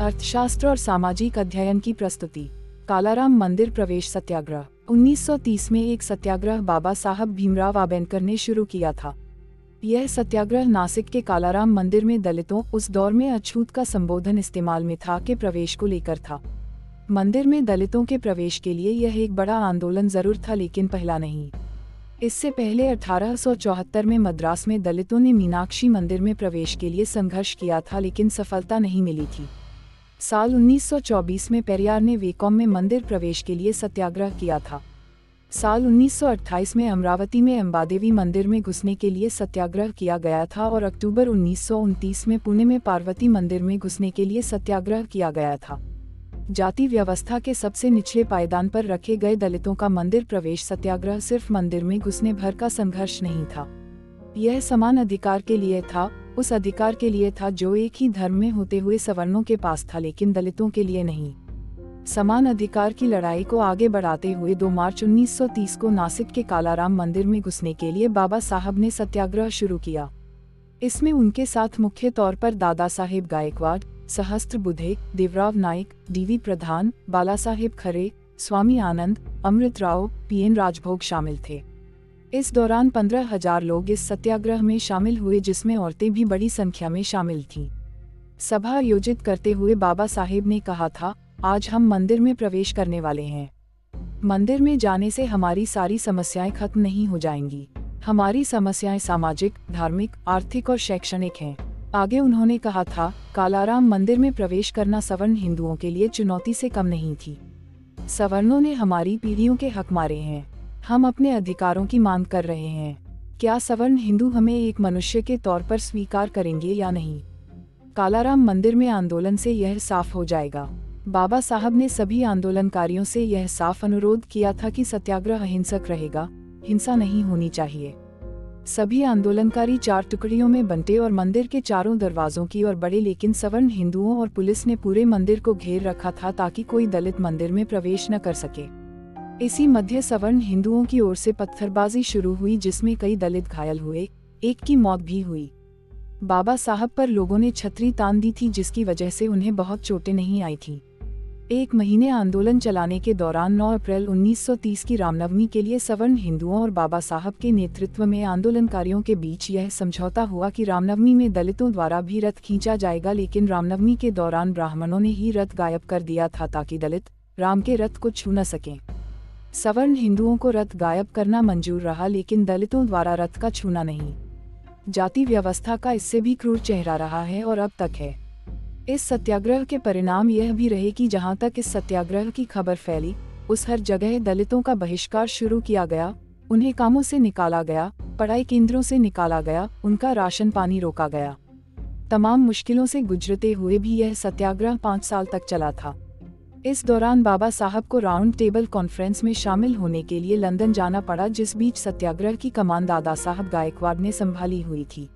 अर्थशास्त्र और सामाजिक अध्ययन की प्रस्तुति। कालाराम मंदिर प्रवेश सत्याग्रह। 1930 में एक सत्याग्रह बाबा साहब भीमराव आंबेडकर ने शुरू किया था। यह सत्याग्रह नासिक के कालाराम मंदिर में दलितों, उस दौर में अछूत का संबोधन इस्तेमाल में था के प्रवेश को लेकर था। मंदिर में दलितों के प्रवेश के लिए यह एक बड़ा आंदोलन ज़रूर था लेकिन पहला नहीं। इससे पहले 1874 में मद्रास में दलितों ने मीनाक्षी मंदिर में प्रवेश के लिए संघर्ष किया था लेकिन सफलता नहीं मिली थी। साल 1924 में पेरियार ने वेकॉम में मंदिर प्रवेश के लिए सत्याग्रह किया था। साल 1928 में अमरावती में अम्बादेवी मंदिर में घुसने के लिए सत्याग्रह किया गया था और अक्टूबर उन्नीस सौ उनतीस में पुणे में पार्वती मंदिर में घुसने के लिए सत्याग्रह किया गया था। जाति व्यवस्था के सबसे निचले पायदान पर रखे गए दलितों का मंदिर प्रवेश सत्याग्रह सिर्फ़ मंदिर में घुसने भर का संघर्ष नहीं था। यह समान अधिकार के लिए था उस अधिकार के लिए था जो एक ही धर्म में होते हुए सवर्णों के पास था, लेकिन दलितों के लिए नहीं। समान अधिकार की लड़ाई को आगे बढ़ाते हुए 2 मार्च 1930 को नासिक के कालाराम मंदिर में घुसने के लिए बाबा साहब ने सत्याग्रह शुरू किया। इसमें उनके साथ मुख्य तौर पर दादा Saheb Gaikwad, Sahastra Budhe, Devrao Naik DV Pradhan, Bala Saheb Khare, Swami Anand, Amrit Rao P N Rajbhog शामिल थे। इस दौरान पंद्रह हज़ार लोग इस सत्याग्रह में शामिल हुए, जिसमें औरतें भी बड़ी संख्या में शामिल थीं। सभा आयोजित करते हुए बाबा साहेब ने कहा था, आज हम मंदिर में प्रवेश करने वाले हैं। मंदिर में जाने से हमारी सारी समस्याएँ खत्म नहीं हो जाएँगी। हमारी समस्याएँ सामाजिक, धार्मिक, आर्थिक और शैक्षणिक हैं। आगे उन्होंने कहा था, कालाराम मंदिर में प्रवेश करना सवर्ण हिंदुओं के लिए चुनौती से कम नहीं थी। सवर्णों ने हमारी पीढ़ियों के हक मारे हैं। हम अपने अधिकारों की मांग कर रहे हैं। क्या सवर्ण हिंदू हमें एक मनुष्य के तौर पर स्वीकार करेंगे या नहीं? कालाराम मंदिर में आंदोलन से यह साफ़ हो जाएगा। बाबा साहब ने सभी आंदोलनकारियों से यह साफ़ अनुरोध किया था कि सत्याग्रह अहिंसक रहेगा, हिंसा नहीं होनी चाहिए। सभी आंदोलनकारी चार टुकड़ियों में बंटे और मंदिर के चारों दरवाजों की ओर बढ़े, लेकिन सवर्ण हिंदुओं और पुलिस ने पूरे मंदिर को घेर रखा था ताकि कोई दलित मंदिर में प्रवेश न कर सके। इसी मध्य सवर्ण हिंदुओं की ओर से पत्थरबाजी शुरू हुई, जिसमें कई दलित घायल हुए। एक की मौत भी हुई। बाबा साहब पर लोगों ने छतरी तान दी थी, जिसकी वजह से उन्हें बहुत चोटें नहीं आई थी। एक महीने आंदोलन चलाने के दौरान 9 अप्रैल 1930 की रामनवमी के लिए सवर्ण हिंदुओं और बाबा साहब के नेतृत्व में आंदोलनकारियों के बीच यह समझौता हुआ कि रामनवमी में दलितों द्वारा भी रथ खींचा जाएगा, लेकिन रामनवमी के दौरान ब्राह्मणों ने ही रथ गायब कर दिया था ताकि दलित राम के रथ को छू न सकें। सवर्ण हिंदुओं को रथ गायब करना मंजूर रहा, लेकिन दलितों द्वारा रथ का छूना नहीं। जाति व्यवस्था का इससे भी क्रूर चेहरा रहा है और अब तक है। इस सत्याग्रह के परिणाम यह भी रहे कि जहाँ तक इस सत्याग्रह की खबर फैली, उस हर जगह दलितों का बहिष्कार शुरू किया गया, उन्हें कामों से निकाला गया, पढ़ाई केंद्रों से निकाला गया, उनका राशन पानी रोका गया। तमाम मुश्किलों से गुजरते हुए भी यह सत्याग्रह पाँच साल तक चला था। इस दौरान बाबा साहब को राउंड टेबल कॉन्फ्रेंस में शामिल होने के लिए लंदन जाना पड़ा, जिस बीच सत्याग्रह की कमान दादा साहब गायकवाड़ ने संभाली हुई थी।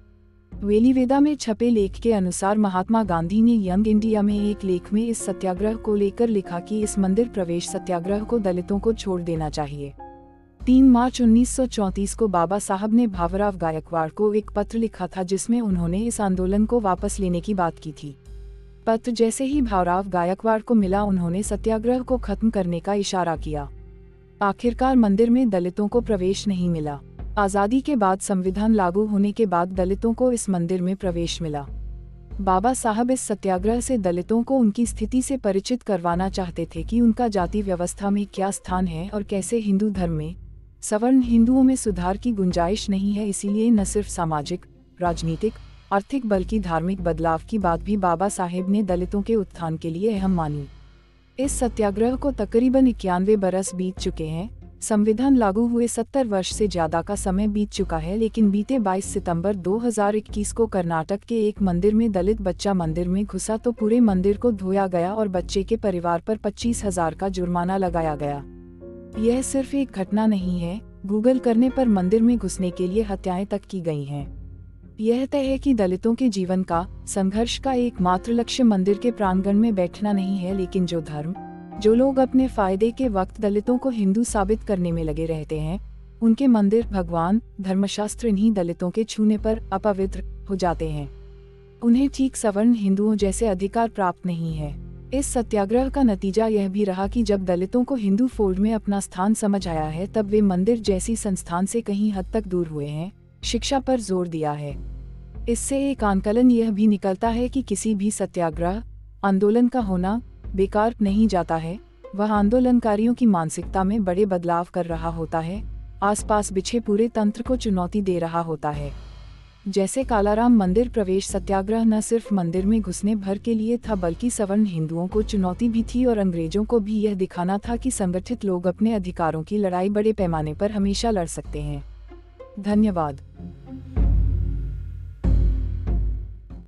वेलीवेदा में छपे लेख के अनुसार महात्मा गांधी ने यंग इंडिया में एक लेख में इस सत्याग्रह को लेकर लिखा कि इस मंदिर प्रवेश सत्याग्रह को दलितों को छोड़ देना चाहिए। तीन मार्च 1934 को बाबा साहब ने भावराव गायकवाड़ को एक पत्र लिखा था, जिसमें उन्होंने इस आंदोलन को वापस लेने की बात की थी। पत्र जैसे ही भावराव गायकवाड़ को मिला, उन्होंने सत्याग्रह को खत्म करने का इशारा किया। आखिरकार मंदिर में दलितों को प्रवेश नहीं मिला। आज़ादी के बाद संविधान लागू होने के बाद दलितों को इस मंदिर में प्रवेश मिला। बाबा साहब इस सत्याग्रह से दलितों को उनकी स्थिति से परिचित करवाना चाहते थे कि उनका जाति व्यवस्था में क्या स्थान है और कैसे हिंदू धर्म में सवर्ण हिंदुओं में सुधार की गुंजाइश नहीं है, इसीलिए न सिर्फ़ सामाजिक, राजनीतिक आर्थिक बल्कि धार्मिक बदलाव की बात भी बाबा साहेब ने दलितों के उत्थान के लिए अहम मानी। इस सत्याग्रह को तकरीबन इक्यानवे बरस बीत चुके हैं। संविधान लागू हुए सत्तर वर्ष से ज़्यादा का समय बीत चुका है, लेकिन बीते 22 सितंबर 2021 को कर्नाटक के एक मंदिर में दलित बच्चा मंदिर में घुसा तो पूरे मंदिर को धोया गया और बच्चे के परिवार पर पच्चीस हज़ार का जुर्माना लगाया गया। यह सिर्फ़ एक घटना नहीं है, गूगल करने पर मंदिर में घुसने के लिए हत्याएँ तक की गई हैं। यह तय है कि दलितों के जीवन का, संघर्ष का एकमात्र लक्ष्य मंदिर के प्रांगण में बैठना नहीं है, लेकिन जो धर्म, जो लोग अपने फ़ायदे के वक्त दलितों को हिंदू साबित करने में लगे रहते हैं, उनके मंदिर, भगवान, धर्मशास्त्र इन्हीं दलितों के छूने पर अपवित्र हो जाते हैं। उन्हें ठीक सवर्ण हिंदुओं जैसे अधिकार प्राप्त नहीं है। इस सत्याग्रह का नतीजा यह भी रहा कि जब दलितों को हिंदू फोल्ड में अपना स्थान समझ आया है, तब वे मंदिर जैसी संस्थान से कहीं हद तक दूर हुए हैं। शिक्षा पर ज़ोर दिया है। इससे एक आंकलन यह भी निकलता है कि किसी भी सत्याग्रह, आंदोलन का होना बेकार नहीं जाता है, वह आंदोलनकारियों की मानसिकता में बड़े बदलाव कर रहा होता है, आसपास बिछे पूरे तंत्र को चुनौती दे रहा होता है। जैसे कालाराम मंदिर प्रवेश सत्याग्रह न सिर्फ़ मंदिर में घुसने भर के लिए था बल्कि सवर्ण हिंदुओं को चुनौती भी थी और अंग्रेज़ों को भी यह दिखाना था कि संगठित लोग अपने अधिकारों की लड़ाई बड़े पैमाने पर हमेशा लड़ सकते हैं। धन्यवाद।